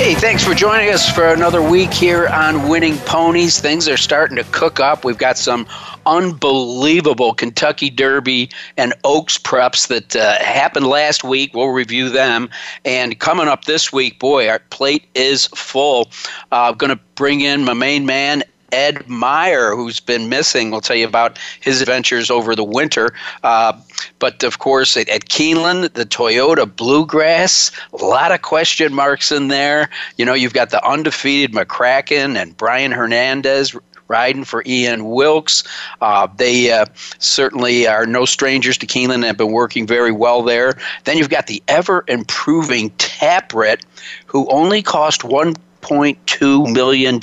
Hey, thanks for joining us for another week here on Winning Ponies. Things are starting to cook up. We've got some unbelievable Kentucky Derby and Oaks preps that uh, happened last week. We'll review them. And coming up this week, boy, our plate is full. I'm uh, going to bring in my main man, Ed Meyer, who's been missing. We'll tell you about his adventures over the winter. Uh, but of course, at, at, Keeneland, the Toyota Bluegrass, a lot of question marks in there. You know, you've got the undefeated McCracken and Brian Hernandez riding for Ian Wilkes. Uh, they uh, certainly are no strangers to Keeneland and have been working very well there. Then you've got the ever improving Tapwrit, who only cost one $1.2 million.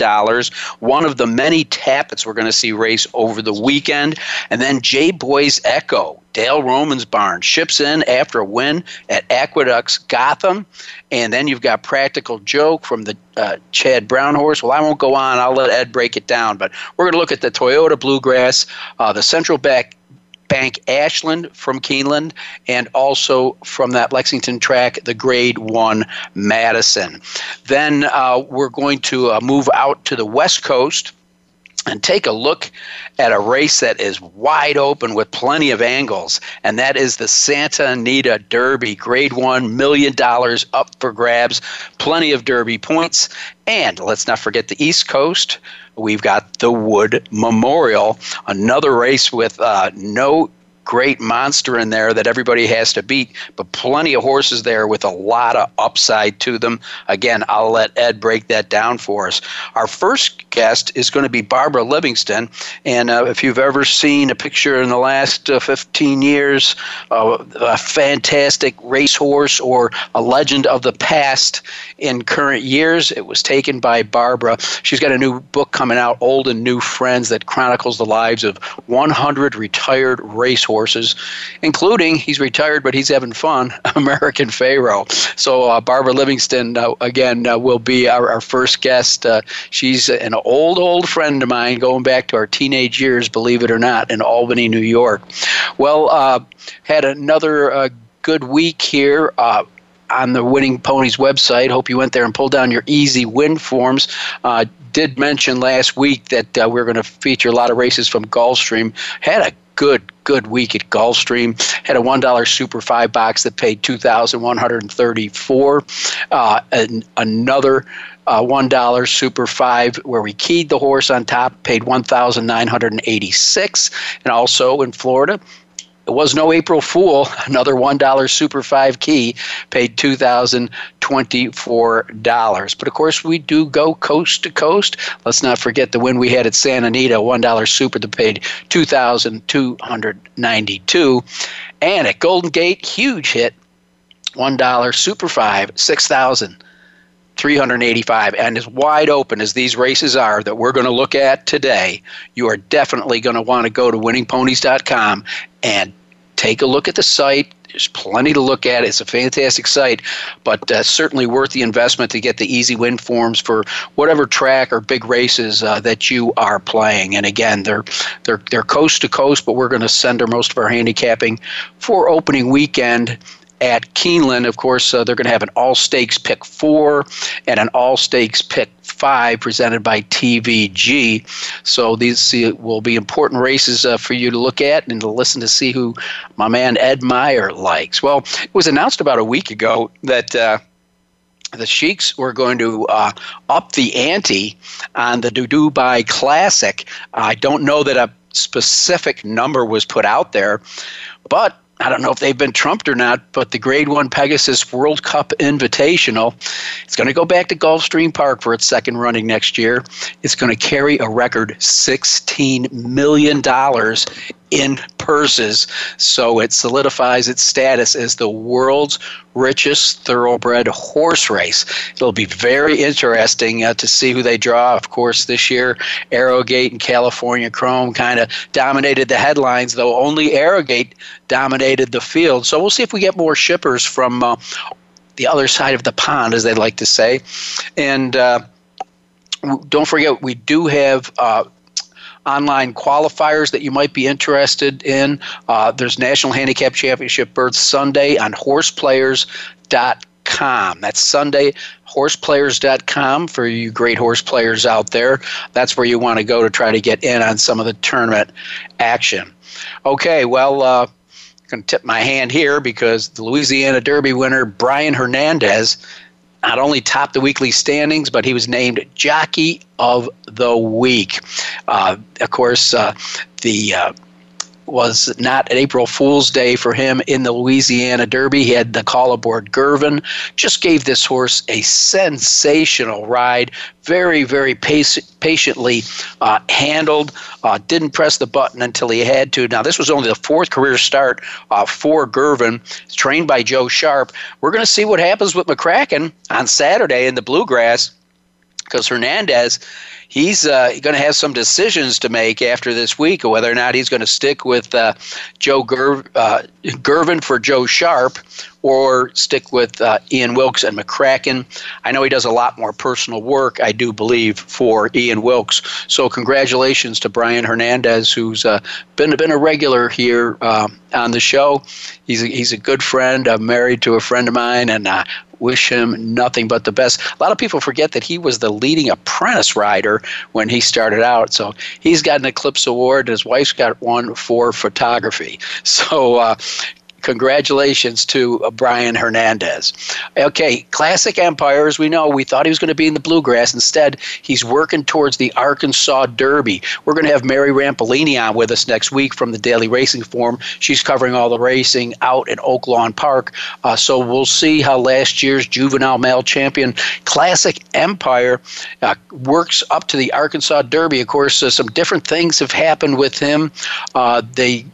One of the many Tapits we're going to see race over the weekend. And then J Boys Echo, Dale Romans barn, ships in after a win at Aqueducts Gotham. And then you've got Practical Joke from the uh, Chad Brown horse. Well, I won't go on. I'll let Ed break it down. But we're going to look at the Toyota Bluegrass, uh, the Central Back Bank Ashland from Keeneland, and also from that Lexington track, the Grade 1 Madison. Then uh, we're going to uh, move out to the West Coast and take a look at a race that is wide open with plenty of angles, and that is the Santa Anita Derby, grade one, million dollars up for grabs, plenty of Derby points. And let's not forget the East Coast. We've got the Wood Memorial, another race with uh, no great monster in there that everybody has to beat, but plenty of horses there with a lot of upside to them. Again, I'll let Ed break that down for us. Our first guest is going to be Barbara Livingston, and uh, if you've ever seen a picture in the last uh, 15 years, uh, a fantastic racehorse or a legend of the past in current years, it was taken by Barbara. She's got a new book coming out, Old and New Friends, that chronicles the lives of 100 retired racehorses horses, including he's retired but he's having fun, American Pharoah. So uh, Barbara Livingston uh, again uh, will be our, our first guest. Uh, she's an old old friend of mine, going back to our teenage years, believe it or not, in Albany, New York. Well, uh, had another uh, good week here on the Winning Ponies website. Hope you went there and pulled down your easy win forms. Uh, did mention last week that uh, we are going to feature a lot of races from Gulfstream. Had a good good week at Gulfstream. Had a one dollar Super Five box that paid two thousand one hundred and thirty four. Uh, and another uh, one dollar Super Five where we keyed the horse on top, paid one thousand nine hundred and eighty six. And also in Florida, it was no April Fool. Another $1 Super 5 key paid $2,024. But of course, we do go coast to coast. Let's not forget the win we had at Santa Anita, $1 Super that paid 2,292. And at Golden Gate, huge hit, $1 Super 5, 6000 385 and as wide open as these races are that we're going to look at today you are definitely going to want to go to winningponies.com and take a look at the site there's plenty to look at. It's a fantastic site, but uh, certainly worth the investment to get the easy win forms for whatever track or big races uh, that you are playing. And again, they're they're they're coast to coast, but we're going to send most of our handicapping for opening weekend at Keeneland, of course, uh, they're going to have an all stakes pick four and an all stakes pick five presented by TVG. So these will be important races uh, for you to look at and to listen to see who my man Ed Meyer likes. Well, it was announced about a week ago that. Uh, the Sheiks were going to uh, up the ante on the Dubai Classic. I don't know that a specific number was put out there, but I don't know if they've been trumped or not, but the Grade One Pegasus World Cup Invitational, it's going to go back to Gulfstream Park for its second running next year. It's going to carry a record $16 million in purses. So it solidifies its status as the world's richest thoroughbred horse race. It'll be very interesting uh, to see who they draw. Of course, this year, Arrogate and California Chrome kind of dominated the headlines, though only Arrogate dominated the field. So we'll see if we get more shippers from uh, the other side of the pond, as they like to say. And uh, don't forget, we do have uh, online qualifiers that you might be interested in. Uh, there's National Handicap Championship Berth Sunday on horseplayers.com. That's Sunday, horseplayers.com for you great horse players out there. That's where you want to go to try to get in on some of the tournament action. Okay, well, uh, I'm going to tip my hand here because the Louisiana Derby winner, Brian Hernandez, not only topped the weekly standings, but he was named Jockey of the Week. Uh, of course, uh, the uh, was not an April Fool's Day for him in the Louisiana Derby. He had the call aboard Girvin. Just gave this horse a sensational ride. Very, very pac- patiently uh, handled. Uh, didn't press the button until he had to. Now, this was only the fourth career start uh, for Girvin, trained by Joe Sharp. We're going to see what happens with McCracken on Saturday in the Bluegrass because Hernandez he's uh, going to have some decisions to make after this week, whether or not he's going to stick with uh, Joe Ger- uh, Girvin for Joe Sharp or stick with uh, Ian Wilkes and McCracken. I know he does a lot more personal work, I do believe, for Ian Wilkes. So congratulations to Brian Hernandez, who's uh, been been a regular here uh, on the show. He's a, he's a good friend. I'm married to a friend of mine, and uh, wish him nothing but the best. A lot of people forget that he was the leading apprentice rider when he started out. So he's got an Eclipse Award, his wife's got one for photography. So uh, congratulations to uh, Brian Hernandez. Okay, Classic Empire, as we know, we thought he was going to be in the Bluegrass. Instead, he's working towards the Arkansas Derby. We're going to have Mary Rampellini on with us next week from the Daily Racing Form. She's covering all the racing out at Oaklawn Park. Uh, so we'll see how last year's juvenile male champion, Classic Empire, uh, works up to the Arkansas Derby. Of course, uh, some different things have happened with him. Uh, they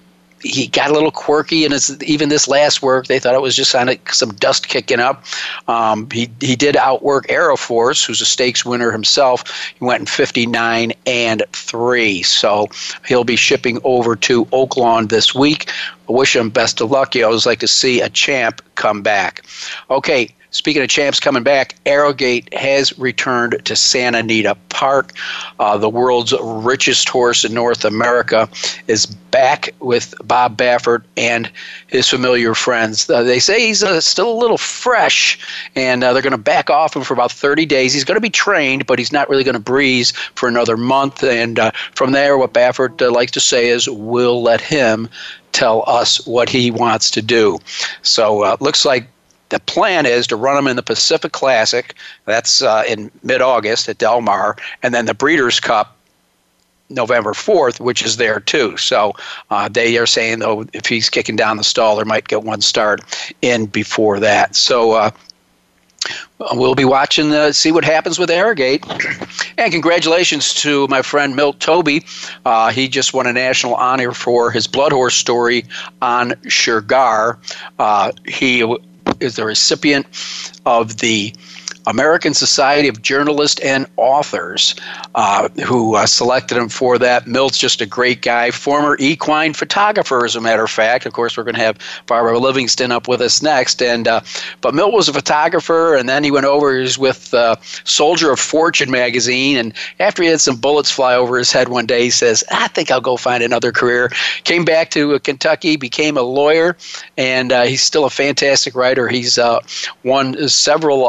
he got a little quirky, and even this last work, they thought it was just some dust kicking up. Um, he he did outwork Aeroforce, who's a stakes winner himself. He went in 59 and three, so he'll be shipping over to Oaklawn this week. I wish him best of luck. You always like to see a champ come back. Okay. Speaking of champs coming back, Arrogate has returned to Santa Anita Park. Uh, the world's richest horse in North America is back with Bob Baffert and his familiar friends. Uh, they say he's uh, still a little fresh, and uh, they're going to back off him for about 30 days. He's going to be trained, but he's not really going to breeze for another month. And uh, from there, what Baffert uh, likes to say is, we'll let him tell us what he wants to do. So uh, looks like the plan is to run them in the Pacific Classic. That's uh, in mid-August at Del Mar, and then the Breeders' Cup November 4th, which is there too. So uh, they are saying, though, if he's kicking down the stall, there might get one start in before that. So uh, we'll be watching to uh, see what happens with Arrogate. And congratulations to my friend Milt Toby. Uh, he just won a national honor for his Blood Horse story on Shergar. Uh, he is the recipient of the American Society of Journalists and Authors, uh, who uh, selected him for that. Milt's just a great guy, former equine photographer, as a matter of fact. Of course, we're going to have Barbara Livingston up with us next. And uh, but Milt was a photographer, and then he went over. He was with uh, Soldier of Fortune magazine, and after he had some bullets fly over his head one day, he says, "I think I'll go find another career." Came back to uh, Kentucky, became a lawyer, and uh, he's still a fantastic writer. He's won several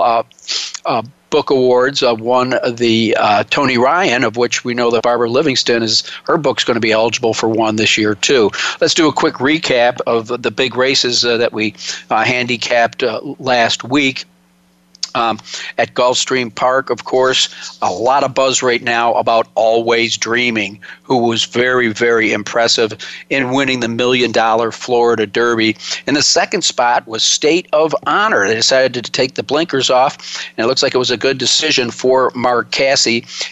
book awards. Uh, one the uh, Tony Ryan, of which we know that Barbara Livingston is her book's going to be eligible for one this year too. Let's do a quick recap of the big races uh, that we uh, handicapped uh, last week. Um, at Gulfstream Park, of course. A lot of buzz right now about Always Dreaming, who was very, very impressive in winning the million dollar Florida Derby. And the second spot was State of Honor. They decided to take the blinkers off, and it looks like it was a good decision for Mark Casse.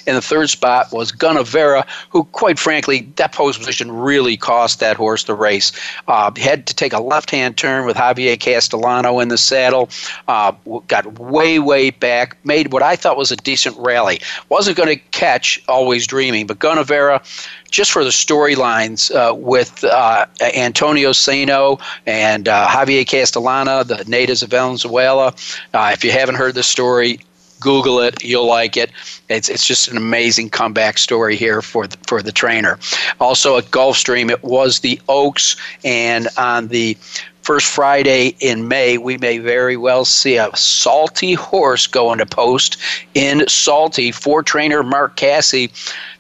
And the third spot was Gunnevera, who, quite frankly, that pose position really cost that horse the race. Uh, had to take a left hand turn with Javier Castellano in the saddle, uh, got way, way back, made what I thought was a decent rally. Wasn't going to catch Always Dreaming, but Gunnevera just for the storylines uh, with uh, Antonio Sano and uh, Javier Castellano, the natives of Venezuela. Uh, if you haven't heard the story, Google it. You'll like it. It's, it's just an amazing comeback story here for the, for the trainer. Also at Gulfstream, it was the Oaks, and on the first Friday in May, we may very well see a salty horse going to post in Salty for trainer Mark Casse.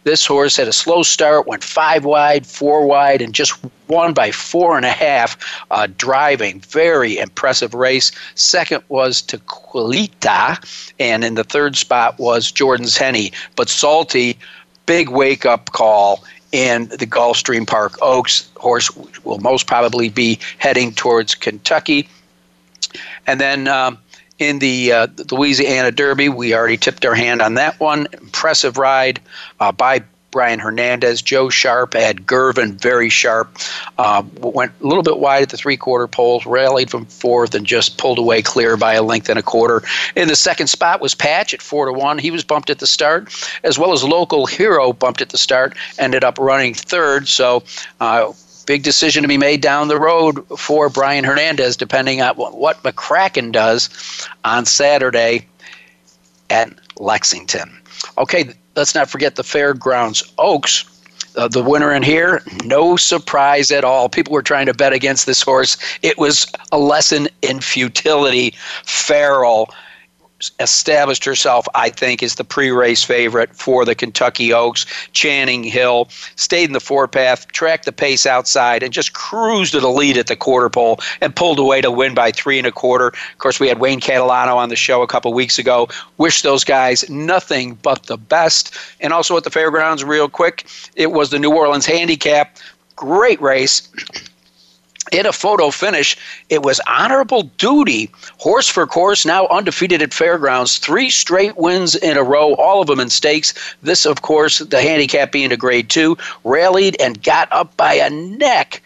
This horse had a slow start, went five wide, four wide, and just won by four and a half, uh, driving. Very impressive race. Second was Tequilita, and in the third spot was Jordan's Henny. But Salty, big wake up call in the Gulfstream Park Oaks. Horse will most probably be heading towards Kentucky. And then um, in the, uh, Louisiana Derby, we already tipped our hand on that one. Impressive ride uh, by Brian Hernandez. Joe Sharp had Girvin very sharp. Uh, went a little bit wide at the three quarter poles, rallied from fourth, and just pulled away clear by a length and a quarter. In the second spot was Patch at four to one. He was bumped at the start, as well as local hero bumped at the start. Ended up running third. So. Uh, big decision to be made down the road for Brian Hernandez, depending on what McCracken does on Saturday at Lexington. Okay, let's not forget the Fairgrounds Oaks. Uh, the winner in here, no surprise at all. People were trying to bet against this horse. It was a lesson in futility. Farrell established herself, I think, as the pre-race favorite for the Kentucky Oaks. Channing Hill stayed in the four-path, tracked the pace outside, and just cruised to the lead at the quarter pole and pulled away to win by three and a quarter. Of course, we had Wayne Catalano on the show a couple weeks ago. Wish those guys nothing but the best. And also at the fairgrounds, real quick, it was the New Orleans Handicap. Great race in a photo finish, it was honorable duty. Horse for course, now undefeated at fairgrounds, three straight wins in a row, all of them in stakes. This, of course, the handicap being a grade two, rallied and got up by a neck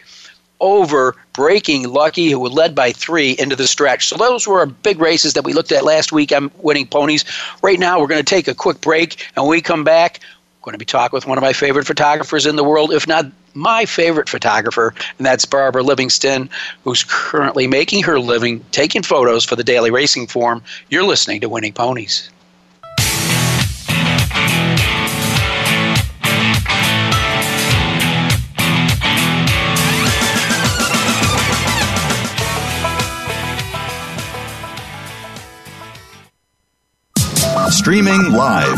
over breaking Lucky, who led by three into the stretch. So those were big races that we looked at last week I'm Winning Ponies. Right now, we're going to take a quick break, and when we come back, going to be talking with one of my favorite photographers in the world, if not my favorite photographer, and that's Barbara Livingston, who's currently making her living taking photos for the Daily Racing Form. You're listening to Winning Ponies. Streaming live,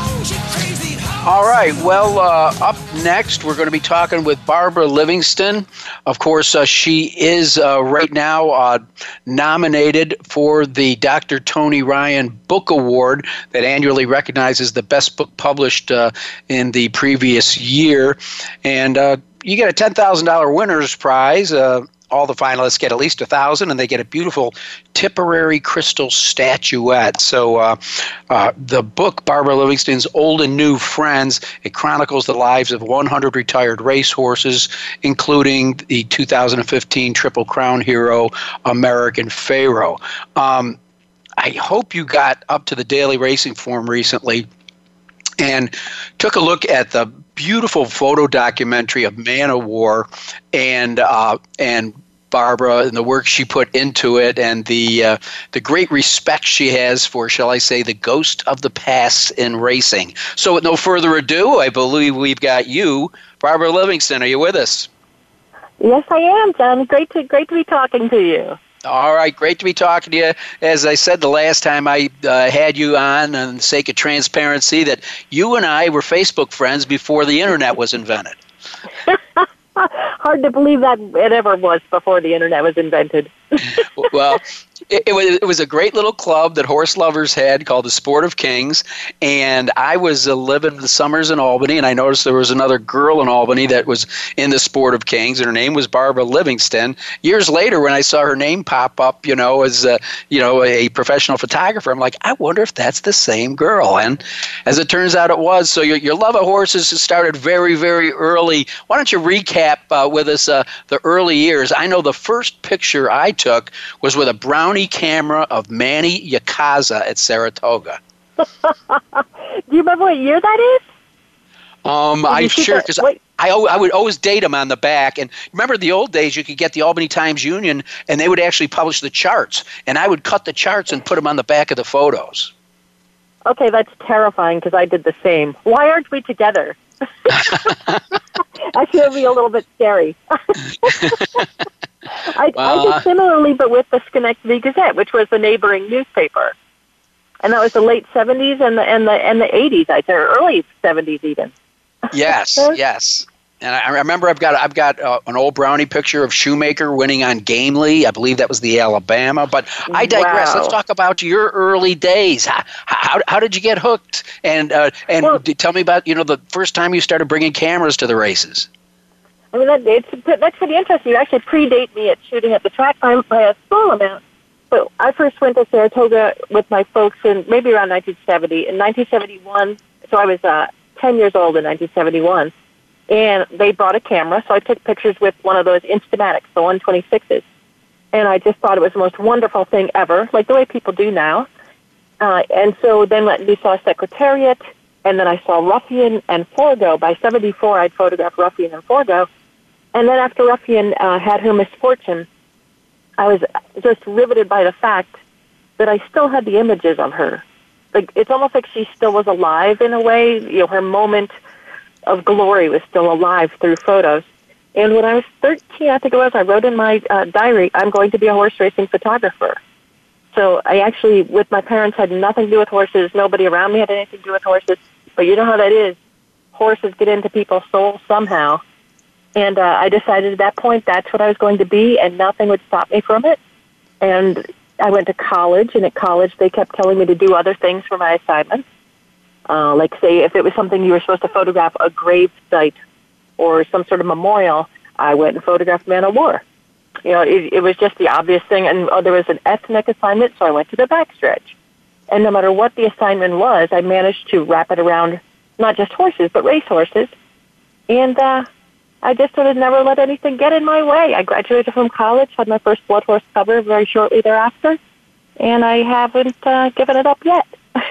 All right. Well, uh, up next, we're going to be talking with Barbara Livingston. Of course, uh, she is uh, right now uh, nominated for the Dr. Tony Ryan Book Award that annually recognizes the best book published uh, in the previous year. And uh, you get a $10,000 winner's prize all the finalists get at least a thousand, and they get a beautiful Tipperary crystal statuette. So, uh, uh, the book Barbara Livingston's "Old and New Friends" it chronicles the lives of 100 retired racehorses, including the 2015 Triple Crown hero American Pharoah. Um, I hope you got up to the daily racing form recently and took a look at the beautiful photo documentary of Man O' War and uh, and Barbara and the work she put into it, and the uh, the great respect she has for, shall I say, the ghost of the past in racing. So, with no further ado, I believe we've got you, Barbara Livingston. Are you with us? Yes, I am, John. Great to great to be talking to you. All right, great to be talking to you. As I said the last time I uh, had you on, on the sake of transparency, that you and I were Facebook friends before the internet was invented. Hard to believe that it ever was before the internet was invented. well, it, it, was, it was a great little club that horse lovers had called the Sport of Kings. And I was uh, living the summers in Albany, and I noticed there was another girl in Albany that was in the Sport of Kings, and her name was Barbara Livingston. Years later, when I saw her name pop up, you know, as a, you know a professional photographer, I'm like, I wonder if that's the same girl. And as it turns out, it was. So your, your love of horses started very, very early. Why don't you recap uh, with us uh, the early years? I know the first picture I took was with a brownie camera of Manny Ycaza at Saratoga. Do you remember what year that is? Um, I'm sure because I, I, I would always date them on the back. And remember the old days, you could get the Albany Times Union, and they would actually publish the charts, and I would cut the charts and put them on the back of the photos. Okay, that's terrifying because I did the same. Why aren't we together? Actually, it would be a little bit scary. I, I did similarly, but with the Schenectady Gazette, which was the neighboring newspaper, and that was the late seventies and the and the and the eighties, I say, early seventies even. Yes, yes. And I remember I've got I've got uh, an old brownie picture of Shoemaker winning on Gamely. I believe that was the Alabama. But I digress. Wow. Let's talk about your early days. How, how, how did you get hooked? And uh, and well, tell me about you know the first time you started bringing cameras to the races. I mean, that, it's, that's pretty interesting. You actually predate me at shooting at the track by, by a small amount. But I first went to Saratoga with my folks in maybe around 1970. In 1971, so I was uh, 10 years old in 1971, and they brought a camera, so I took pictures with one of those Instamatics, the 126s. And I just thought it was the most wonderful thing ever, like the way people do now. Uh, and so then we saw Secretariat, and then I saw Ruffian and Forego. By 74, I'd photographed Ruffian and Forego. And then after Ruffian uh, had her misfortune, I was just riveted by the fact that I still had the images of her. Like it's almost like she still was alive in a way. You know, her moment of glory was still alive through photos. And when I was 13, I think it was, I wrote in my uh, diary, I'm going to be a horse racing photographer. So I actually, with my parents, had nothing to do with horses. Nobody around me had anything to do with horses. But you know how that is. Horses get into people's souls somehow. And uh, I decided at that point that's what I was going to be, and nothing would stop me from it. And I went to college, and at college they kept telling me to do other things for my assignments. Uh, like, say, if it was something you were supposed to photograph a grave site or some sort of memorial, I went and photographed Man O' War. You know, it, it was just the obvious thing. And oh, there was an ethnic assignment, so I went to the backstretch. And no matter what the assignment was, I managed to wrap it around not just horses, but racehorses. And uh, I just sort of never let anything get in my way. I graduated from college, had my first blood horse cover very shortly thereafter, and I haven't uh, given it up yet.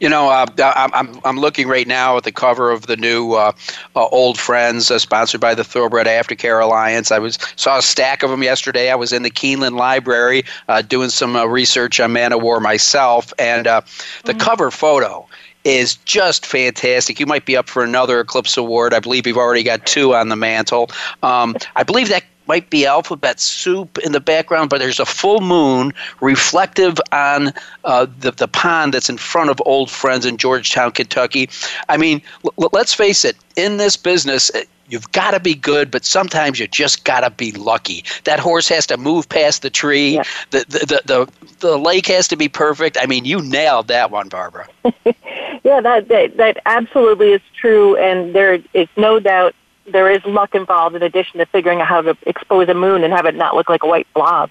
You know, uh, I'm, I'm looking right now at the cover of the new uh, uh, Old Friends, uh, sponsored by the Thoroughbred Aftercare Alliance. I was saw a stack of them yesterday. I was in the Keeneland Library uh, doing some uh, research on Man O' War myself, and the mm-hmm. cover photo is just fantastic. You might be up for another Eclipse Award. I believe you've already got two on the mantle. Um, I believe that might be alphabet soup in the background, but there's a full moon reflective on uh, the, the pond that's in front of Old Friends in Georgetown, Kentucky. I mean, l- let's face it, in this business, You've got to be good, but sometimes you just got to be lucky. That horse has to move past the tree. Yeah. The, the, the, the, the lake has to be perfect. I mean, you nailed that one, Barbara. yeah, that, that, that absolutely is true, and there is no doubt there is luck involved in addition to figuring out how to expose a moon and have it not look like a white blob.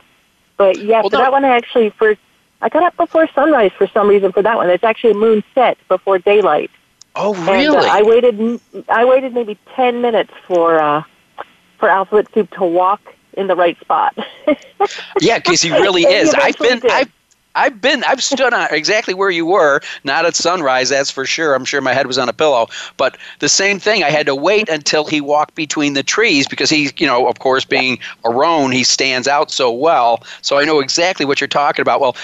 But yeah, well, for no. that one, I actually first I got up before sunrise for some reason for that one. It's actually a moon set before daylight. Oh, really? And, uh, I waited. I waited maybe ten minutes for uh, for Alphabet Soup to walk in the right spot. yeah, because he really is. I've been. I've I've been, I've stood on exactly where you were, not at sunrise, that's for sure. I'm sure my head was on a pillow. But the same thing, I had to wait until he walked between the trees because he, you know, of course, being a roan, he stands out so well. So I know exactly what you're talking about. Well,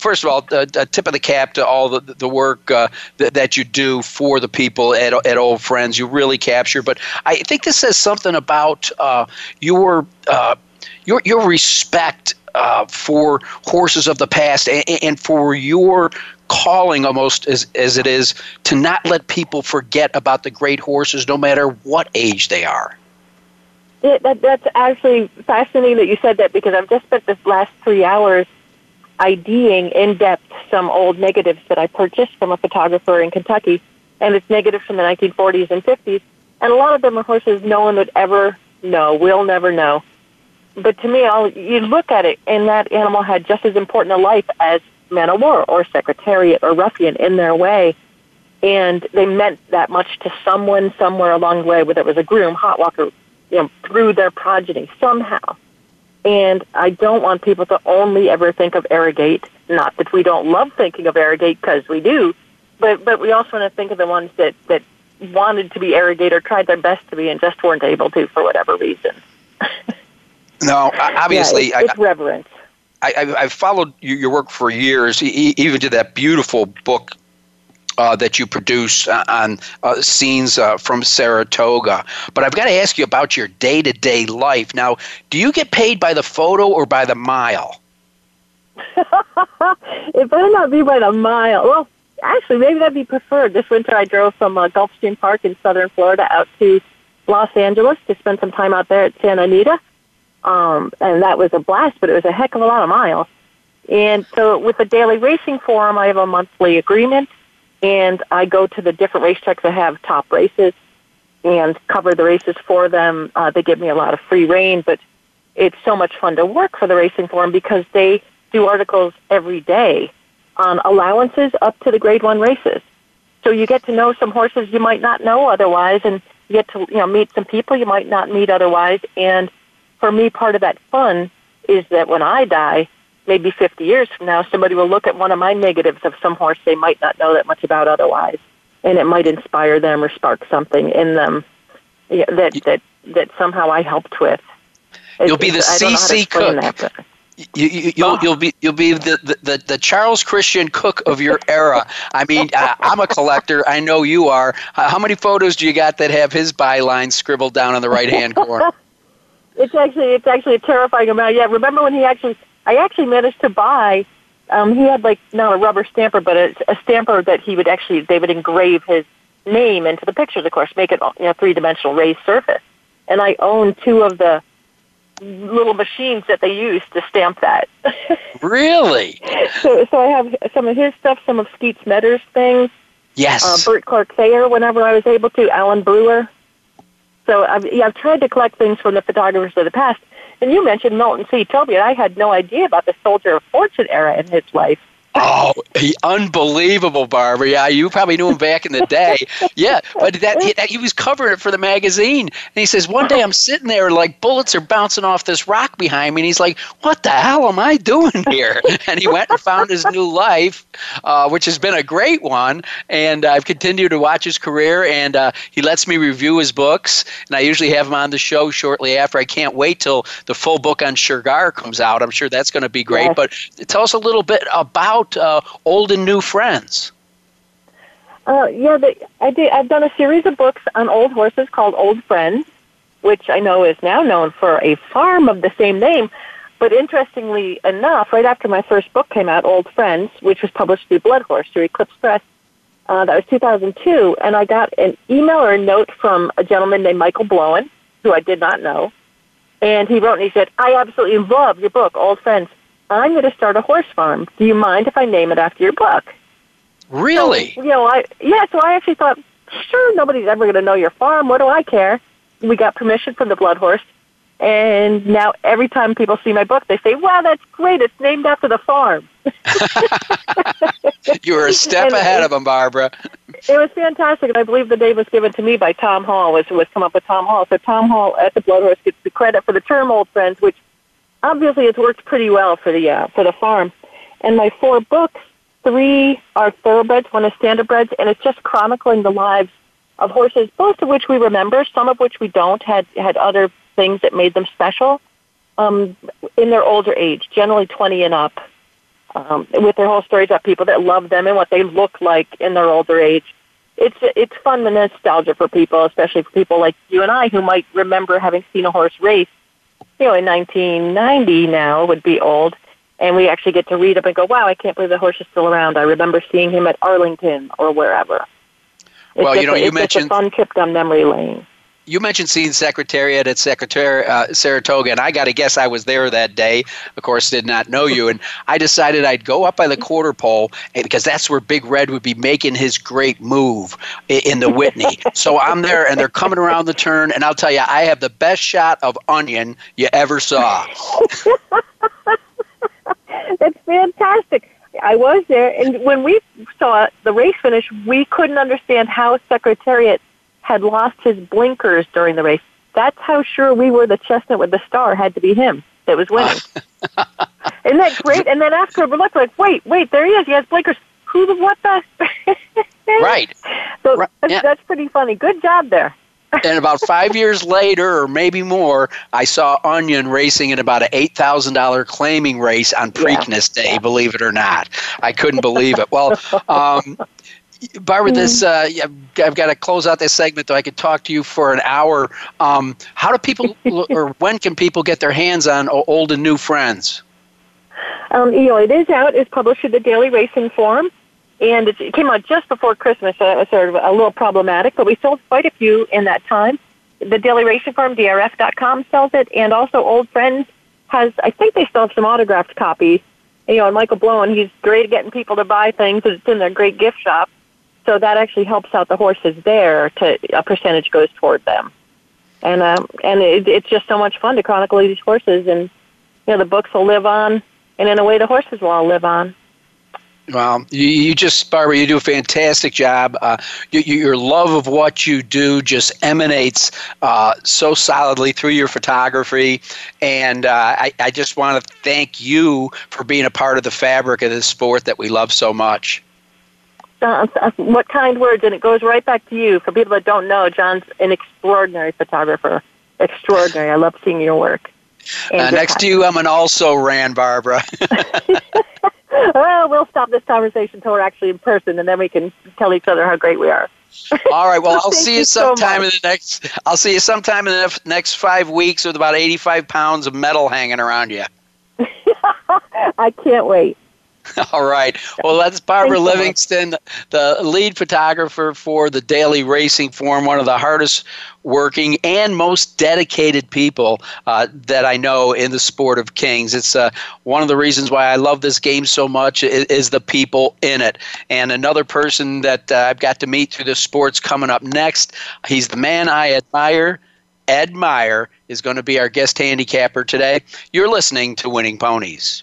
first of all, a, a tip of the cap to all the, the work uh, that, you do for the people at, at Old Friends. You really capture. But I think this says something about uh, your. Uh, your, your respect uh, for horses of the past and, and for your calling almost as, as it is to not let people forget about the great horses no matter what age they are. Yeah, that, that's actually fascinating that you said that because I've just spent this last three hours IDing in depth some old negatives that I purchased from a photographer in Kentucky. And it's negatives from the 1940s and 50s. And a lot of them are horses no one would ever know, will never know but to me, I'll, you look at it, and that animal had just as important a life as man of war or secretariat or ruffian in their way. And they meant that much to someone somewhere along the way, whether it was a groom, hot walker, you know, through their progeny somehow. And I don't want people to only ever think of Arrogate. Not that we don't love thinking of Arrogate, because we do, but but we also want to think of the ones that that wanted to be Arrogate or tried their best to be and just weren't able to for whatever reason. No, obviously, yeah, it's, it's I, reverence. I, have followed your work for years, even to that beautiful book uh, that you produce on uh, scenes uh, from Saratoga. But I've got to ask you about your day to day life. Now, do you get paid by the photo or by the mile? it better not be by the mile. Well, actually, maybe that'd be preferred. This winter, I drove from uh, Gulfstream Park in southern Florida out to Los Angeles to spend some time out there at Santa Anita um, and that was a blast, but it was a heck of a lot of miles. And so with the Daily Racing Forum, I have a monthly agreement, and I go to the different racetracks that have top races and cover the races for them. Uh, they give me a lot of free reign, but it's so much fun to work for the Racing Forum because they do articles every day on allowances up to the Grade One races. So you get to know some horses you might not know otherwise, and you get to you know meet some people you might not meet otherwise, and for me, part of that fun is that when I die, maybe 50 years from now, somebody will look at one of my negatives of some horse they might not know that much about otherwise, and it might inspire them or spark something in them that that that somehow I helped with. You'll be the CC cook. You, you, you'll, oh. you'll be you'll be the, the, the Charles Christian Cook of your era. I mean, uh, I'm a collector. I know you are. How many photos do you got that have his byline scribbled down in the right hand corner? it's actually it's actually a terrifying amount. Yeah, remember when he actually I actually managed to buy um he had like not a rubber stamper but a, a stamper that he would actually they would engrave his name into the pictures of course make it you know three dimensional raised surface and I own two of the little machines that they use to stamp that. really? So so I have some of his stuff, some of Skeets Meadors' things. Yes. Uh, Bert Clark Thayer whenever I was able to, Alan Brewer. So I've, yeah, I've tried to collect things from the photographers of the past. And you mentioned Milton C. Toby, and I had no idea about the Soldier of Fortune era in his life. Oh, he, unbelievable, Barbara. Yeah, you probably knew him back in the day. Yeah, but that he, that he, was covering it for the magazine, and he says one day I'm sitting there like bullets are bouncing off this rock behind me, and he's like, "What the hell am I doing here?" And he went and found his new life, uh, which has been a great one. And I've continued to watch his career, and uh, he lets me review his books, and I usually have him on the show shortly after. I can't wait till the full book on Shergar comes out. I'm sure that's going to be great. Yes. But tell us a little bit about uh, old and new friends. Uh, yeah, I did. I've done a series of books on old horses called Old Friends, which I know is now known for a farm of the same name. But interestingly enough, right after my first book came out, Old Friends, which was published through Blood Horse through Eclipse Press, uh, that was 2002, and I got an email or a note from a gentleman named Michael Blowen, who I did not know, and he wrote and he said, "I absolutely love your book, Old Friends. I'm going to start a horse farm. Do you mind if I name it after your book? Really? So, you know, I yeah. So I actually thought, sure, nobody's ever going to know your farm. What do I care? We got permission from the Blood Horse, and now every time people see my book, they say, "Wow, that's great! It's named after the farm." you were a step and ahead of them, Barbara. It was fantastic, and I believe the name was given to me by Tom Hall, which was come up with Tom Hall. So Tom Hall at the Blood Horse gets the credit for the term "Old Friends," which obviously it's worked pretty well for the uh, for the farm. And my four books, three are thoroughbreds, one is standardbreds, and it's just chronicling the lives of horses, most of which we remember, some of which we don't, had had other things that made them special um, in their older age, generally 20 and up, um, with their whole stories about people that love them and what they look like in their older age. It's it's fun and nostalgia for people, especially for people like you and I who might remember having seen a horse race you know, in 1990 now would be old. And we actually get to read up and go, wow, I can't believe the horse is still around. I remember seeing him at Arlington or wherever. It's well, you know, a, you mentioned a fun trip down memory lane you mentioned seeing Secretariat at uh, Saratoga, and I got to guess I was there that day. Of course, did not know you, and I decided I'd go up by the quarter pole because that's where Big Red would be making his great move in the Whitney. so I'm there, and they're coming around the turn, and I'll tell you, I have the best shot of onion you ever saw. that's fantastic. I was there, and when we saw the race finish, we couldn't understand how Secretariat had lost his blinkers during the race. That's how sure we were the chestnut with the star had to be him that was winning. Isn't that great? And then after we looked like, wait, wait, there he is. He has blinkers. Who the what the? right. So right. That's, yeah. that's pretty funny. Good job there. and about five years later, or maybe more, I saw Onion racing in about an eight thousand dollar claiming race on Preakness yeah. Day. Believe it or not, I couldn't believe it. Well, um, Barbara, this mm. uh, I've got to close out this segment, though I could talk to you for an hour. Um, how do people, or when can people get their hands on old and new friends? Um, you know, it is out. It's published in the Daily Racing Form, and it came out just before Christmas, so that was sort of a little problematic. But we sold quite a few in that time. The Daily Racing Form, DRF.com, sells it, and also Old Friends has. I think they still have some autographed copies. You know, and Michael Blowen, he's great at getting people to buy things. It's in their great gift shop so that actually helps out the horses there. To a percentage goes toward them, and um, and it, it's just so much fun to chronicle these horses, and you know the books will live on, and in a way the horses will all live on. Well, you, you just, Barbara, you do a fantastic job. Uh, you, your love of what you do just emanates uh, so solidly through your photography. And uh, I, I just want to thank you for being a part of the fabric of this sport that we love so much uh, what kind words, and it goes right back to you. For people that don't know, John's an extraordinary photographer. Extraordinary. I love seeing your work. Uh, next to you, I'm an also ran, Barbara. well, we'll stop this conversation until we're actually in person, and then we can tell each other how great we are. All right. Well, I'll see you sometime so in the next. I'll see you sometime in the next five weeks with about 85 pounds of metal hanging around you. I can't wait. All right. Well, that's Barbara Livingston, the lead photographer for the Daily Racing Form, one of the hardest working and most dedicated people uh, that I know in the sport of kings. It's uh, one of the reasons why I love this game so much is, is the people in it. And another person that uh, I've got to meet through the sports coming up next, he's the man I admire. Ed Meyer is going to be our guest handicapper today. You're listening to Winning Ponies.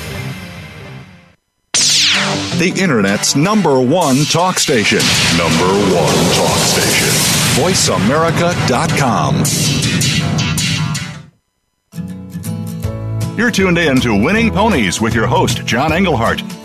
The Internet's number one talk station. Number one talk station. VoiceAmerica.com. You're tuned in to Winning Ponies with your host, John Englehart.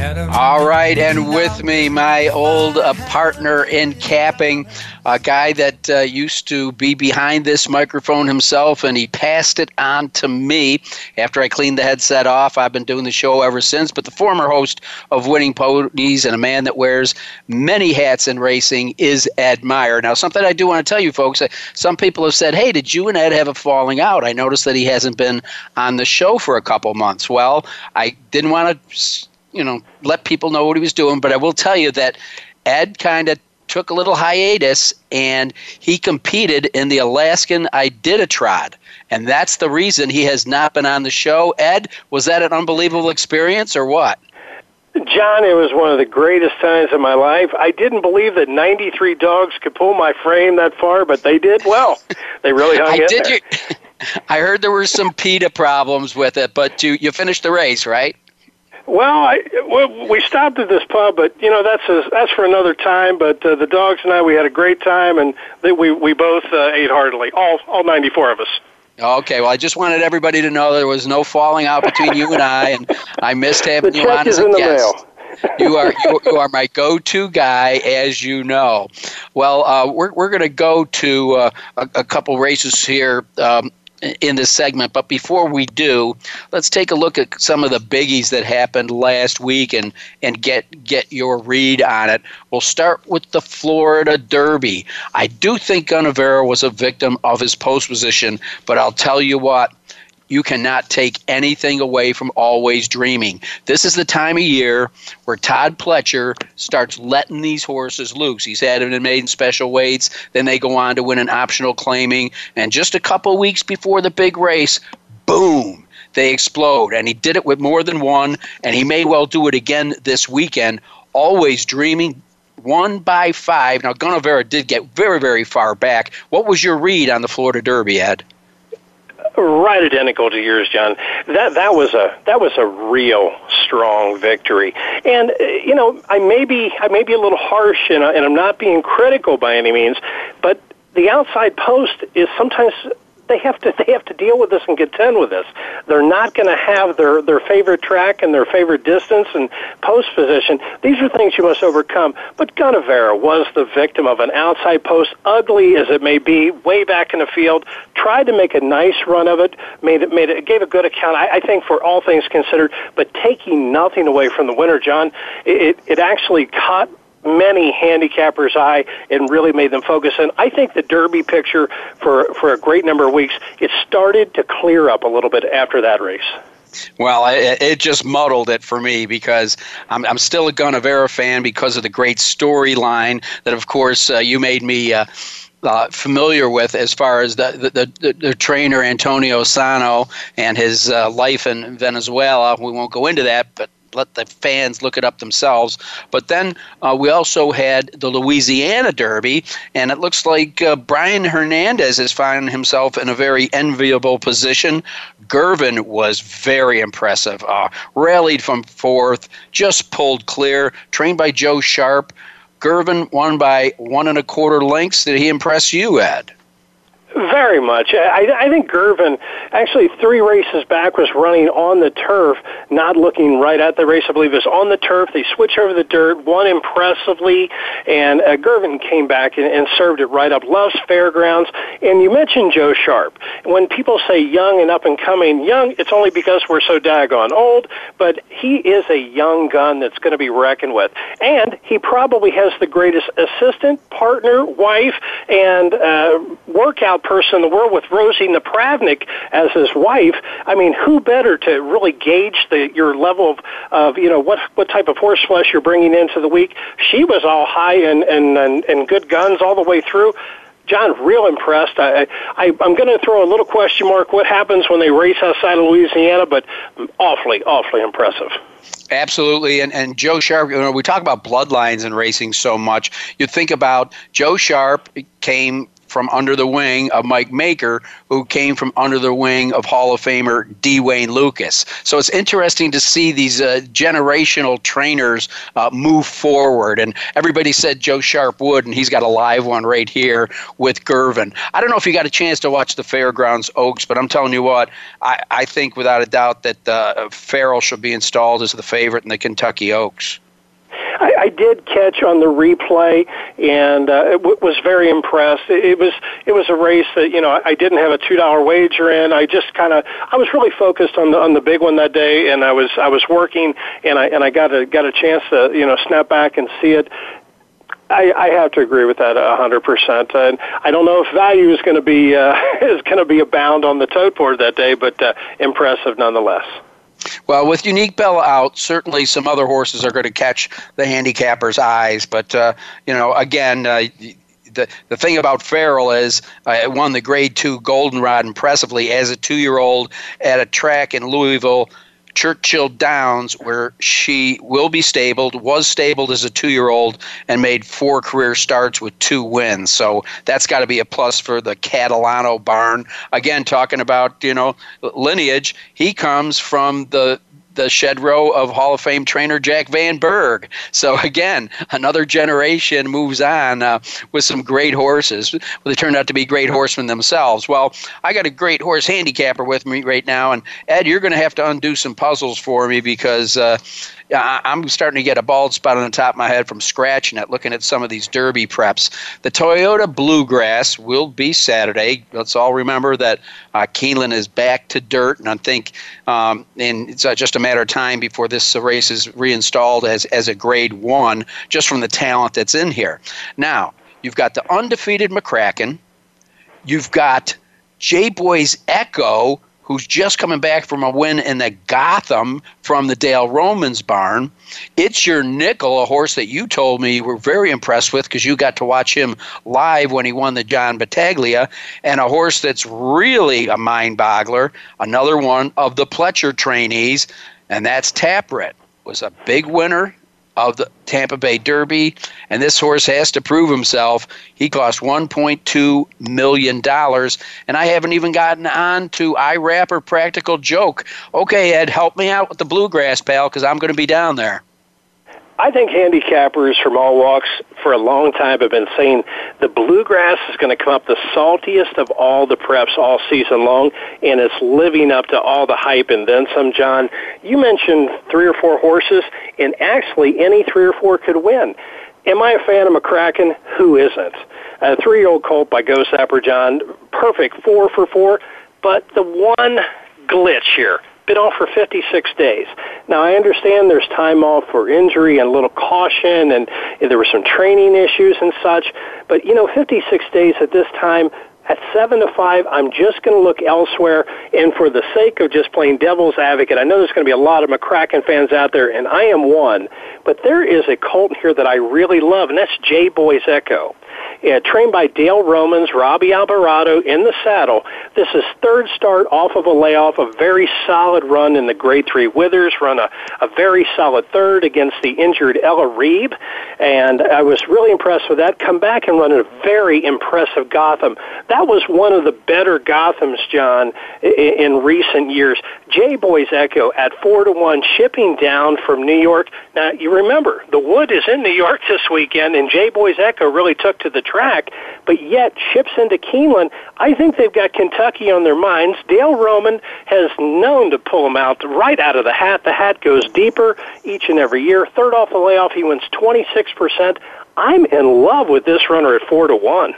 All right, and with me, my old uh, partner in capping, a guy that uh, used to be behind this microphone himself, and he passed it on to me after I cleaned the headset off. I've been doing the show ever since, but the former host of Winning Ponies and a man that wears many hats in racing is Ed Meyer. Now, something I do want to tell you folks, uh, some people have said, hey, did you and Ed have a falling out? I noticed that he hasn't been on the show for a couple months. Well, I didn't want to you know, let people know what he was doing. But I will tell you that Ed kind of took a little hiatus and he competed in the Alaskan Iditarod. And that's the reason he has not been on the show. Ed, was that an unbelievable experience or what? John, it was one of the greatest times of my life. I didn't believe that 93 dogs could pull my frame that far, but they did well. They really hung I in did there. You, I heard there were some PETA problems with it, but you, you finished the race, right? Well, I, we stopped at this pub, but you know that's a, that's for another time. But uh, the dogs and I, we had a great time, and they, we we both uh, ate heartily. All all ninety four of us. Okay, well, I just wanted everybody to know there was no falling out between you and I, and I missed having you on as a guest. mail. you are you, you are my go-to guy, as you know. Well, uh, we're we're going to go to uh, a, a couple races here. Um, in this segment, but before we do, let's take a look at some of the biggies that happened last week and and get get your read on it. We'll start with the Florida Derby. I do think Gunnevera was a victim of his post position, but I'll tell you what, you cannot take anything away from always dreaming. This is the time of year where Todd Pletcher starts letting these horses loose. He's had them in maiden special weights, then they go on to win an optional claiming, and just a couple weeks before the big race, boom, they explode. And he did it with more than one, and he may well do it again this weekend. Always dreaming. One by five. Now, Gunnevera did get very, very far back. What was your read on the Florida Derby, Ed? Right identical to yours, John. That that was a that was a real strong victory. And uh, you know, I may be I may be a little harsh, and, I, and I'm not being critical by any means, but the outside post is sometimes they have to they have to deal with this and contend with this. They're not going to have their their favorite track and their favorite distance and post position. These are things you must overcome. But Gunnevera was the victim of an outside post, ugly as it may be, way back in the field. Tried to make a nice run of it, made it made it gave a good account. I, I think for all things considered, but taking nothing away from the winner, John, it it actually caught many handicappers' eye and really made them focus. And I think the Derby picture for for a great number of weeks it started to clear up a little bit after that race. Well, it, it just muddled it for me because I'm, I'm still a Gunnevera fan because of the great storyline that, of course, uh, you made me. Uh, uh, familiar with as far as the the, the, the trainer Antonio Sano and his uh, life in Venezuela. We won't go into that, but let the fans look it up themselves. But then uh, we also had the Louisiana Derby, and it looks like uh, Brian Hernandez has found himself in a very enviable position. Girvin was very impressive. Uh, rallied from fourth, just pulled clear, trained by Joe Sharp. Girvin won by one and a quarter lengths. Did he impress you, Ed? Very much. I, I think Girvin, actually, three races back, was running on the turf, not looking right at the race. I believe it was on the turf. They switched over the dirt, won impressively, and uh, Girvin came back and, and served it right up. Loves fairgrounds. And you mentioned Joe Sharp. When people say young and up and coming, young, it's only because we're so daggone old, but he is a young gun that's going to be reckoned with. And he probably has the greatest assistant, partner, wife, and uh, workout person in the world with Rosie Napravnik as his wife. I mean, who better to really gauge the, your level of, of, you know, what, what type of horse flesh you're bringing into the week? She was all high and, and, and, and good guns all the way through. John, real impressed. I, I, I'm going to throw a little question mark. What happens when they race outside of Louisiana? But awfully, awfully impressive. Absolutely, and and Joe Sharp. You know, we talk about bloodlines in racing so much. You think about Joe Sharp came from under the wing of Mike Maker, who came from under the wing of Hall of Famer D. Wayne Lukas. So it's interesting to see these uh, generational trainers uh, move forward. And everybody said Joe Sharp would, and he's got a live one right here with Girvin. I don't know if you got a chance to watch the Fairgrounds Oaks, but I'm telling you what, I, I think without a doubt that uh, Farrell should be installed as the favorite in the Kentucky Oaks. I, I did catch on the replay and uh, w- was very impressed. It, it was it was a race that you know I, I didn't have a two dollar wager in. I just kind of I was really focused on the on the big one that day, and I was I was working, and I and I got a got a chance to you know snap back and see it. I, I have to agree with that a hundred percent, and I don't know if value is going to be uh, is going to be abound on the tote board that day, but uh, impressive nonetheless. Well, with Unique Bella out, certainly some other horses are going to catch the handicapper's eyes. But uh, you know, again, uh, the the thing about Farrell is uh, won the Grade Two Goldenrod impressively as a two year old at a track in Louisville Churchill Downs, where she will be stabled, was stabled as a two year old, and made four career starts with two wins. So that's got to be a plus for the Catalano barn. Again, talking about, you know, lineage, he comes from the the shed row of Hall of Fame trainer Jack Van Berg. So again, another generation moves on uh, with some great horses. Well, they turned out to be great horsemen themselves. Well, I got a great horse handicapper with me right now, and Ed, you're going to have to undo some puzzles for me because. Uh, I'm starting to get a bald spot on the top of my head from scratching it, looking at some of these Derby preps. The Toyota Blue Grass will be Saturday. Let's all remember that uh, Keeneland is back to dirt, and I think um, and it's uh, just a matter of time before this race is reinstalled as, as a Grade 1, just from the talent that's in here. Now, you've got the undefeated McCracken. You've got J Boy's Echo, who's just coming back from a win in the Gotham from the Dale Romans barn. It's your nickel, a horse that you told me you were very impressed with because you got to watch him live when he won the John Battaglia, and a horse that's really a mind boggler, another one of the Pletcher trainees, and that's Tapwrit. Was a big winner of the Tampa Bay Derby, and this horse has to prove himself. He cost $1.2 million, and I haven't even gotten on to IRAP Practical Joke. Okay, Ed, help me out with the bluegrass, pal, because I'm going to be down there. I think handicappers from all walks for a long time have been saying the bluegrass is going to come up the saltiest of all the preps all season long, and it's living up to all the hype and then some. John, you mentioned three or four horses, and actually any three or four could win. Am I a fan of McCracken? Who isn't? A three-year-old colt by Ghostzapper John, perfect four for four, but the one glitch here been off for 56 days. Now, I understand there's time off for injury and a little caution, and there were some training issues and such, but, you know, 56 days at this time, At seven to five, I'm just going to look elsewhere. And for the sake of just playing devil's advocate, I know there's going to be a lot of McCracken fans out there, and I am one. But there is a colt here that I really love, and that's J Boy's Echo. Yeah, trained by Dale Romans, Robby Albarado in the saddle. This is third start off of a layoff, a very solid run in the Grade 3 Withers, run a, a very solid third against the injured El Areeb, and I was really impressed with that. Come back and run a very impressive Gotham. That was one of the better Gothams, John, in, in recent years. J Boy's Echo at 4 to 1, shipping down from New York. Now, you remember, the Wood is in New York this weekend, and J Boy's Echo really took to the track, but yet ships into Keeneland. I think they've got Kentucky on their minds. Dale Roman has known to pull them out right out of the hat. The hat goes deeper each and every year. Third off the layoff, he wins 26%. I'm in love with this runner at 4 to 1.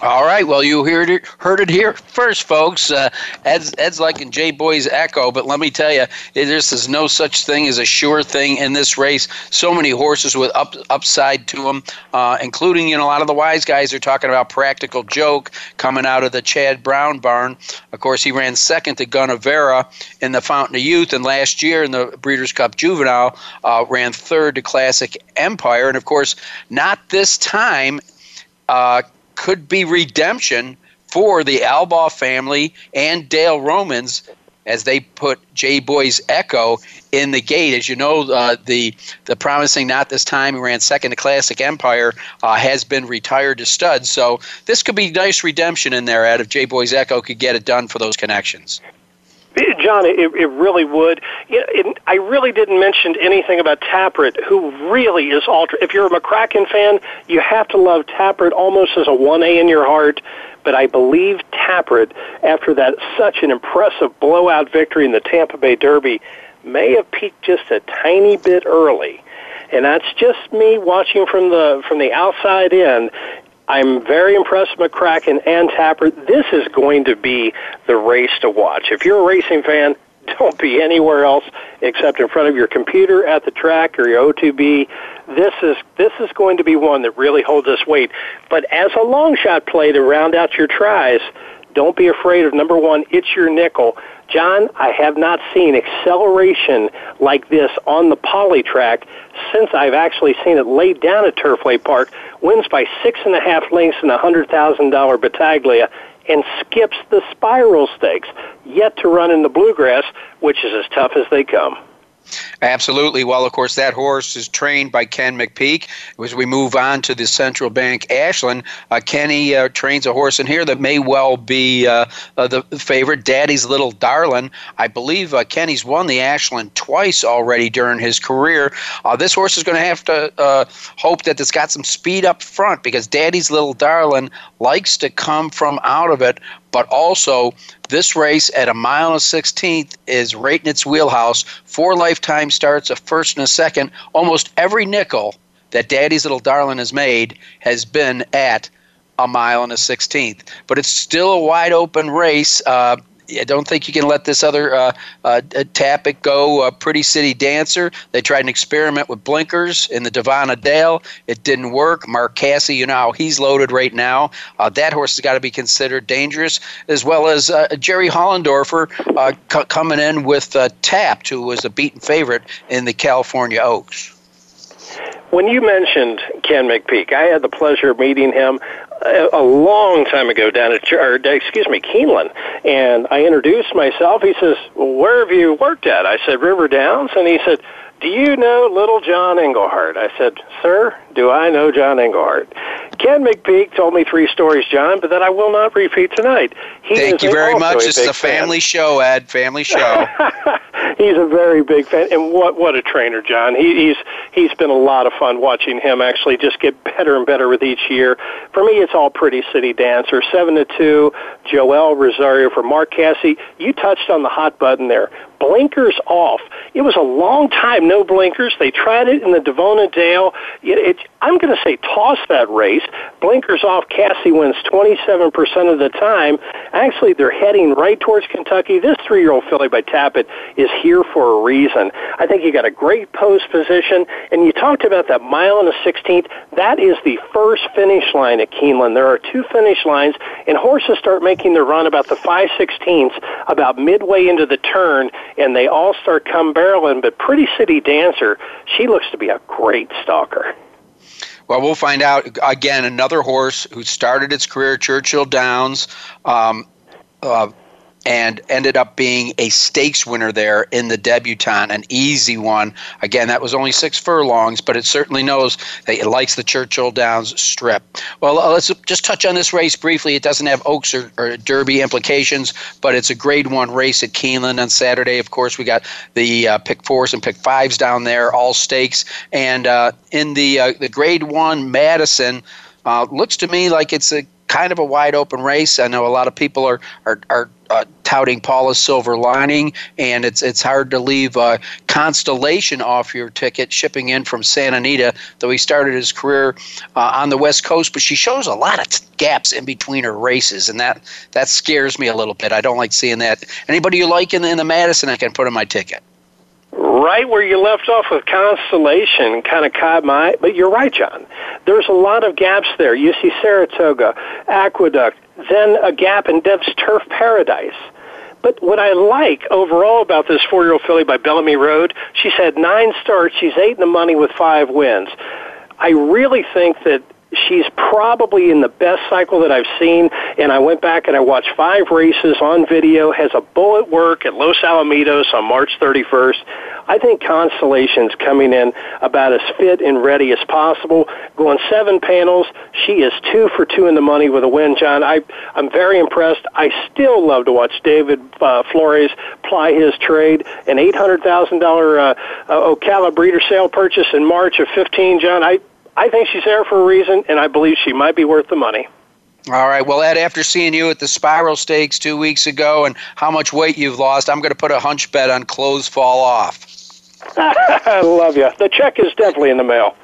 All right. Well, you heard it, heard it here first, folks. Uh, Ed's, Ed's like in J Boy's echo, but let me tell you, there's, is no such thing as a sure thing in this race. So many horses with up, upside to them, uh, including you know a lot of the wise guys are talking about Practical Joke coming out of the Chad Brown barn. Of course, he ran second to Gunnevera in the Fountain of Youth, and last year in the Breeders' Cup Juvenile uh, ran third to Classic Empire, and of course, not this time. Uh, could be redemption for the Albaugh family and Dale Romans as they put J Boy's Echo in the gate. As you know, uh, the the promising not this time, who ran second to Classic Empire, uh, has been retired to stud. So this could be nice redemption in there, Ed, if J Boy's Echo could get it done for those connections. John, it, it really would. It, it, I really didn't mention anything about Tapwrit, who really is ultra. If you're a McCracken fan, you have to love Tapwrit almost as a 1A in your heart. But I believe Tapwrit, after that such an impressive blowout victory in the Tampa Bay Derby, may have peaked just a tiny bit early and that's just me watching from the from the outside in. I'm very impressed with McCracken and Tapper. This is going to be the race to watch. If you're a racing fan, don't be anywhere else except in front of your computer at the track or your OTB. This is this is going to be one that really holds its weight. But as a long shot play to round out your tries, don't be afraid of number one. It's your nickel. John, I have not seen acceleration like this on the poly track since I've actually seen it laid down at Turfway Park. Wins by six and a half lengths in a hundred thousand dollar Battaglia and skips the spiral stakes, yet to run in the bluegrass, which is as tough as they come. Absolutely. Well, of course, that horse is trained by Ken McPeek. As we move on to the Central Bank Ashland, uh, Kenny uh, trains a horse in here that may well be uh, uh the favorite, Daddy's Little Darlin. I believe uh, Kenny's won the Ashland twice already during his career. Uh, this horse is going to have to hope that it's got some speed up front because Daddy's Little Darlin likes to come from out of it but also this race at a mile and a sixteenth is right in its wheelhouse. Four lifetime starts, a first and a second. Almost every nickel that Daddy's Little Darling has made has been at a mile and a sixteenth. But it's still a wide open race. Uh, I don't think you can let this other uh, uh, Tapit go. Uh, Pretty City Dancer. They tried an experiment with blinkers in the Davona Dale. It didn't work. Mark Casse, you know how he's loaded right now. Uh, that horse has got to be considered dangerous, as well as uh, Jerry Hollendorfer uh, c- coming in with uh, Tapped, who was a beaten favorite in the California Oaks. When you mentioned Ken McPeek, I had the pleasure of meeting him uh, a, long time ago down at, or, excuse me, Keeneland, and I introduced myself. He says, "Where have you worked at?" I said, "River Downs," and he said, "Do you know Little John Englehart?" I said, "Sir, do I know John Englehart?" Ken McPeek told me three stories, John, but that I will not repeat tonight. He Thank you very much. This is a family fan. show, Ed. Family show. he's a very big fan, and what what a trainer, John. He, he's he's been a lot of fun watching him actually just get better and better with each year. For me, it's all Pretty City Dancer, seven to two. Joel Rosario for Mark Casse. You touched on the hot button there. Blinkers off. It was a long time no blinkers. They tried it in the Davona Dale. It, it I'm going to say toss that race. Blinkers off. Casse wins 27% of the time. Actually, they're heading right towards Kentucky. This three-year-old filly by Tapit is here for a reason. I think you got a great post position, and you talked about that mile and a 16th. That is the first finish line at Keeneland. There are two finish lines, and horses start making their run about the 5 16ths, about midway into the turn, and they all start come barreling. But Pretty City Dancer, she looks to be a great stalker. Well, we'll find out. Again, another horse who started its career at Churchill Downs. Um, uh, and ended up being a stakes winner there in the debutante, an easy one. Again, that was only six furlongs, but it certainly knows that it likes the Churchill Downs strip. Well, uh, let's just touch on this race briefly. It doesn't have Oaks or, or Derby implications, but it's a Grade One race at Keeneland on Saturday. Of course, we got the uh, pick fours and pick fives down there, all stakes, and uh, in the uh, the Grade One Madison. Uh, looks to me like it's a kind of a wide open race. I know a lot of people are are, are uh, touting Paula's silver lining, and it's it's hard to leave uh, Constellation off your ticket shipping in from Santa Anita. Though he started his career uh, on the West Coast, but she shows a lot of t- gaps in between her races, and that that scares me a little bit. I don't like seeing that. Anybody you like in the, in the Madison, I can put in my ticket right where you left off with Constellation kind of caught my. But you're right, John. There's a lot of gaps there. You see Saratoga, Aqueduct, then a gap in Deb's Turf Paradise. But what I like overall about this four-year-old filly by Bellamy Road, she's had nine starts. She's eight in the money with five wins. I really think that she's probably in the best cycle that I've seen. And I went back and I watched five races on video. Has a bullet work at Los Alamitos on March 31st. I think Constellation's coming in about as fit and ready as possible. Going seven panels, she is two for two in the money with a win. John, I I'm very impressed. I still love to watch David uh, Flores ply his trade. An eight hundred thousand dollar uh, uh, Ocala breeder sale purchase in March of fifteen. John, I I think she's there for a reason, and I believe she might be worth the money. All right. Well, Ed, after seeing you at the Spiral Stakes two weeks ago and how much weight you've lost, I'm going to put a hunch bet on clothes fall off. I love you. The check is definitely in the mail.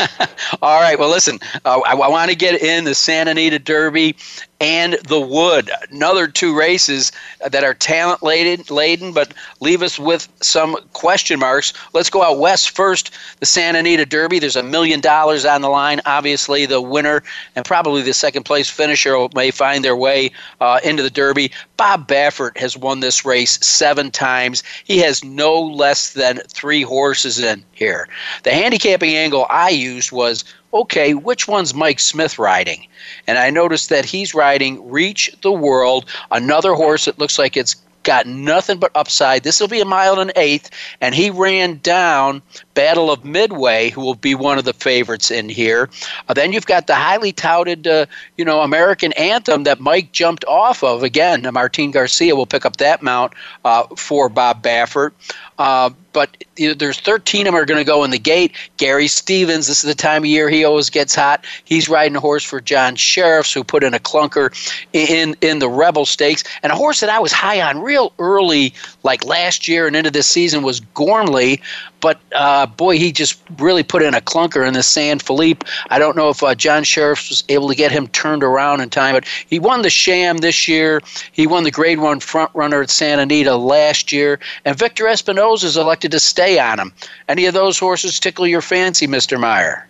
All right. Well, listen, uh, I, I want to get in the Santa Anita Derby and the Wood. Another two races that are talent laden, but leave us with some question marks. Let's go out west first. The Santa Anita Derby. There's a million dollars on the line. Obviously, the winner and probably the second place finisher may find their way uh, into the Derby. Bob Baffert has won this race seven times. He has no less than three horses in here. The handicapping angle I used was okay, which one's Mike Smith riding? And I noticed that he's riding Reach the World, another horse that looks like it's got nothing but upside. This will be a mile and an eighth, and he ran down Battle of Midway, who will be one of the favorites in here. Uh, then you've got the highly touted, uh, you know, American Anthem that Mike jumped off of. Again, Martin Garcia will pick up that mount uh, for Bob Baffert. Uh, but you know, there's 13 of them are going to go in the gate. Gary Stevens, this is the time of year he always gets hot. He's riding a horse for John Shirreffs, who put in a clunker in in the Rebel Stakes, and a horse that I was high on real early, like last year and into this season, was Gormley. But uh, boy, he just really put in a clunker in the San Felipe. I don't know if uh, John Shirreffs was able to get him turned around in time, but he won the Sham this year. He won the Grade One front runner at Santa Anita last year, and Victor Espinoza is elected to stay on him. Any of those horses tickle your fancy, Mister Meyer?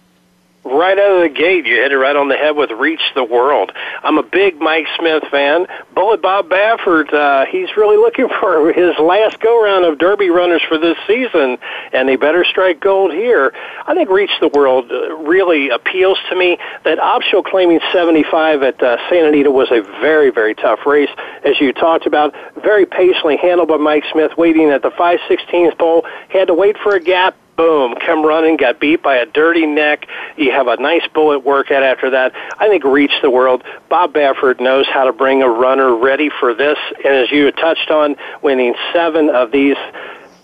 Right out of the gate, you hit it right on the head with Reach the World. I'm a big Mike Smith fan. Bullet Bob Baffert, uh, he's really looking for his last go round of Derby runners for this season, and he better strike gold here. I think Reach the World uh, really appeals to me. That optional claiming 75 at uh, Santa Anita was a very, very tough race, as you talked about. Very patiently handled by Mike Smith, waiting at the 516th pole. Had to wait for a gap boom, come running, got beat by a dirty neck. You have a nice bullet workout after that. I think reach the world. Bob Baffert knows how to bring a runner ready for this, and as you touched on, winning seven of these.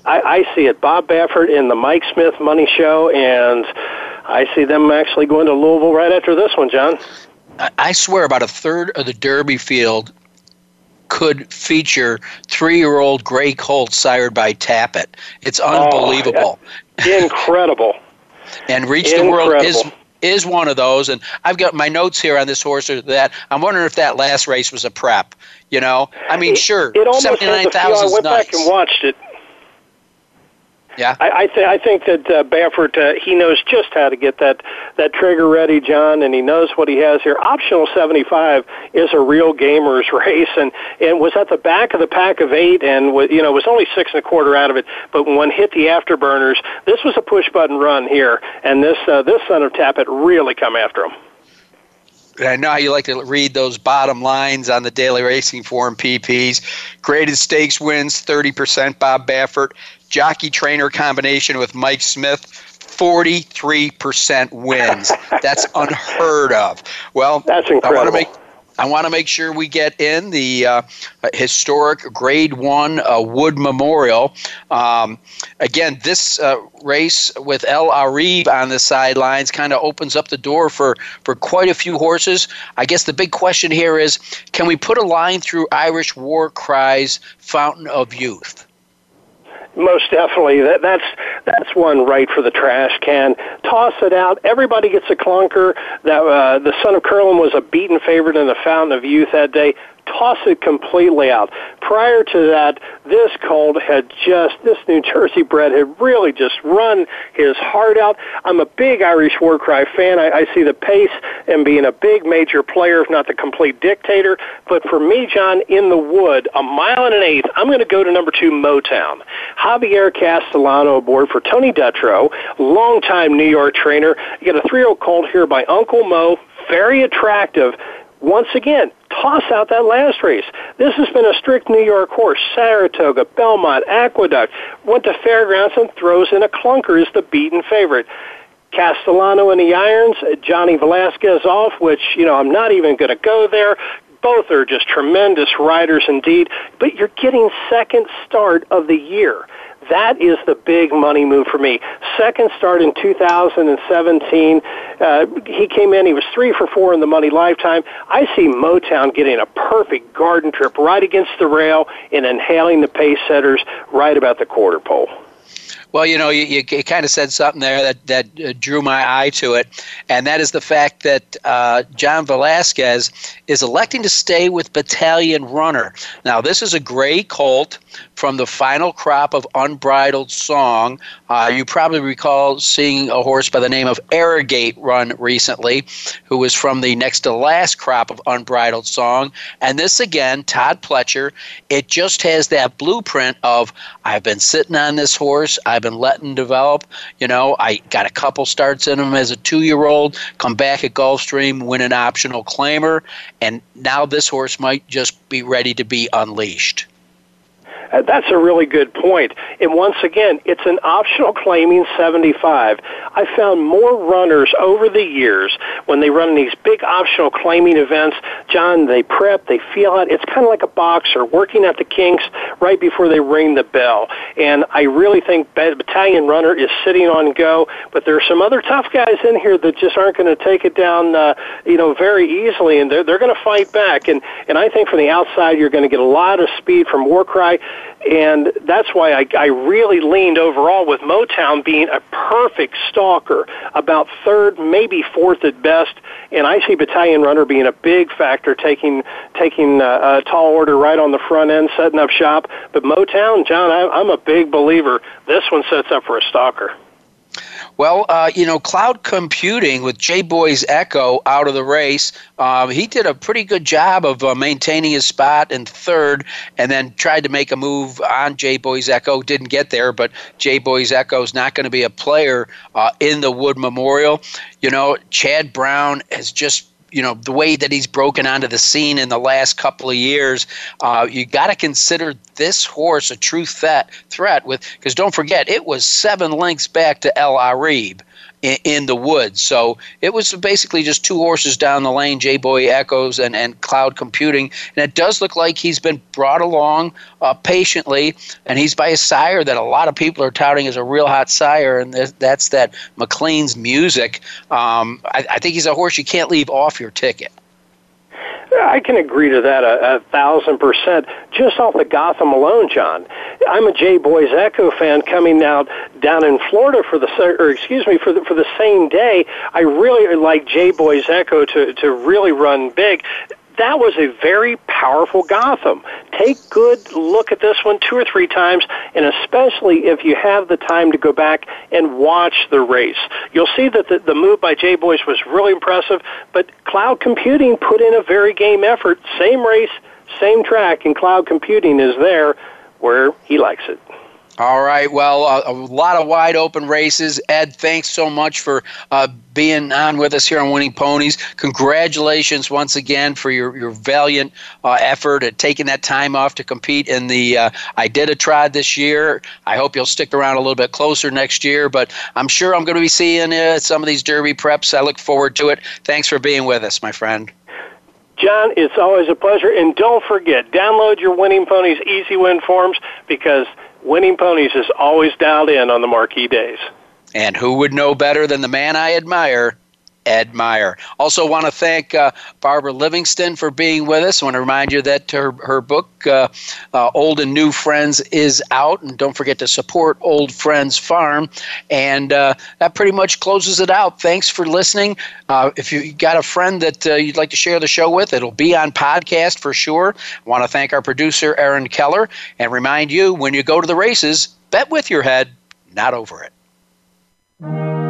I, I see it. Bob Baffert in the Mike Smith Money Show, and I see them actually going to Louisville right after this one, John. I swear about a third of the Derby field could feature three-year-old Gray Colt sired by Tapit. It's oh, unbelievable. Oh, Incredible. and Reach the World is is one of those. And I've got my notes here on this horse or that. I'm wondering if that last race was a prep. You know, I mean, sure, it almost seventy nine thousand. I went nice. back and watched it. Yeah, I, I, th- I think that uh, Baffert uh, he knows just how to get that that trigger ready, John, and he knows what he has here. Optional seventy five is a real gamer's race, and and was at the back of the pack of eight, and was, you know was only six and a quarter out of it, but when one hit the afterburners, this was a push button run here, and this uh, this son of Tapit really come after him. I know how you like to read those bottom lines on the daily racing form PPs. Graded stakes wins 30%. Bob Baffert. Jockey trainer combination with Mike Smith. 43% wins. That's unheard of. Well, that's incredible. I want to make I want to make sure we get in the uh, historic Grade One uh, Wood Memorial. Um, again, this uh, race with El Areeb on the sidelines kind of opens up the door for for quite a few horses. I guess the big question here is, can we put a line through Irish War Cry's Fountain of Youth? Most definitely. That, that's that's one right for the trash can. Toss it out. Everybody gets a clunker. That uh, the son of Curlin was a beaten favorite in the Fountain of Youth that day toss it completely out. Prior to that, this colt had just, this New Jersey bred had really just run his heart out. I'm a big Irish War Cry fan. I, I see the pace and being a big major player, if not the complete dictator. But for me, John, in the wood, a mile and an eighth, I'm going to go to number two, Motown. Javier Castellano aboard for Tony Dutrow, longtime New York trainer. You got a three-year-old colt here by Uncle Mo, very attractive once again, toss out that last race. This has been a strict New York horse. Saratoga, Belmont, Aqueduct, went to Fairgrounds and throws in a clunker is the beaten favorite. Castellano in the irons, Johnny Velazquez off, which, you know, I'm not even going to go there. Both are just tremendous riders indeed, but you're getting second start of the year. That is the big money move for me. Second start in 2017. Uh, he came in, he was three for four in the money lifetime. I see Motown getting a perfect garden trip right against the rail and inhaling the pace setters right about the quarter pole. Well, you know, you, you, kind of said something there that, that uh, drew my eye to it, and that is the fact that uh, John Velazquez is electing to stay with Battalion Runner. Now, this is a gray colt from the final crop of Unbridled Song. Uh, you probably recall seeing a horse by the name of Arrogate run recently, who was from the next to last crop of Unbridled Song. And this again, Todd Pletcher, it just has that blueprint of I've been sitting on this horse, I've been letting develop. You know, I got a couple starts in him as a two year old, come back at Gulfstream, win an optional claimer, and now this horse might just be ready to be unleashed. Uh, that's a really good point. And once again, it's an optional claiming 75. I found more runners over the years when they run these big optional claiming events. John, they prep, they feel it. It's kind of like a boxer working at the kinks right before they ring the bell. And I really think Battalion Runner is sitting on go, but there are some other tough guys in here that just aren't going to take it down, uh, you know, very easily, and they're, they're going to fight back. And, and I think from the outside, you're going to get a lot of speed from Warcry and that's why I, I really leaned overall with Motown being a perfect stalker, about third, maybe fourth at best, and I see Battalion Runner being a big factor, taking taking uh, a tall order right on the front end, setting up shop. But Motown, John, I, I'm a big believer. This one sets up for a stalker. Well, uh, you know, cloud computing with J Boy's Echo out of the race, um, he did a pretty good job of uh, maintaining his spot in third and then tried to make a move on J Boy's Echo. Didn't get there, but J Boy's Echo is not going to be a player uh, in the Wood Memorial. You know, Chad Brown has just you know the way that he's broken onto the scene in the last couple of years, uh, you got to consider this horse a true threat. Threat with because don't forget it was seven lengths back to El Areeb in, in the woods. So it was basically just two horses down the lane, J Boy Echoes and, and Cloud Computing. And it does look like he's been brought along uh, patiently, and he's by a sire that a lot of people are touting as a real hot sire, and that's that McLean's music. Um, I, I think he's a horse you can't leave off your ticket. I can agree to that a, a thousand percent. Just off the Gotham alone, John. I'm a J Boys Echo fan coming out down in Florida for the or excuse me for the for the same day. I really like J Boys Echo to to really run big that was a very powerful Gotham. Take good look at this one two or three times, and especially if you have the time to go back and watch the race. You'll see that the, the move by J Boys was really impressive, but Cloud Computing put in a very game effort. Same race, same track, and Cloud Computing is there where he likes it. All right. Well, a, a, lot of wide open races. Ed, thanks so much for uh, being on with us here on Winning Ponies. Congratulations once again for your, your valiant uh, effort at taking that time off to compete in the uh, Iditarod this year. I hope you'll stick around a little bit closer next year, but I'm sure I'm going to be seeing at some of these Derby preps. I look forward to it. Thanks for being with us, my friend. John, it's always a pleasure. And don't forget, download your Winning Ponies Easy Win forms because – Winning Ponies is always dialed in on the marquee days. And who would know better than the man I admire, Ed Meyer. Also, want to thank uh, Barbara Livingston for being with us. I want to remind you that her, her book, uh, uh, Old and New Friends, is out. And don't forget to support Old Friends Farm. And uh, that pretty much closes it out. Thanks for listening. Uh, if you got a friend that uh, you'd like to share the show with, it'll be on podcast for sure. I want to thank our producer, Aaron Keller, and remind you when you go to the races, bet with your head, not over it.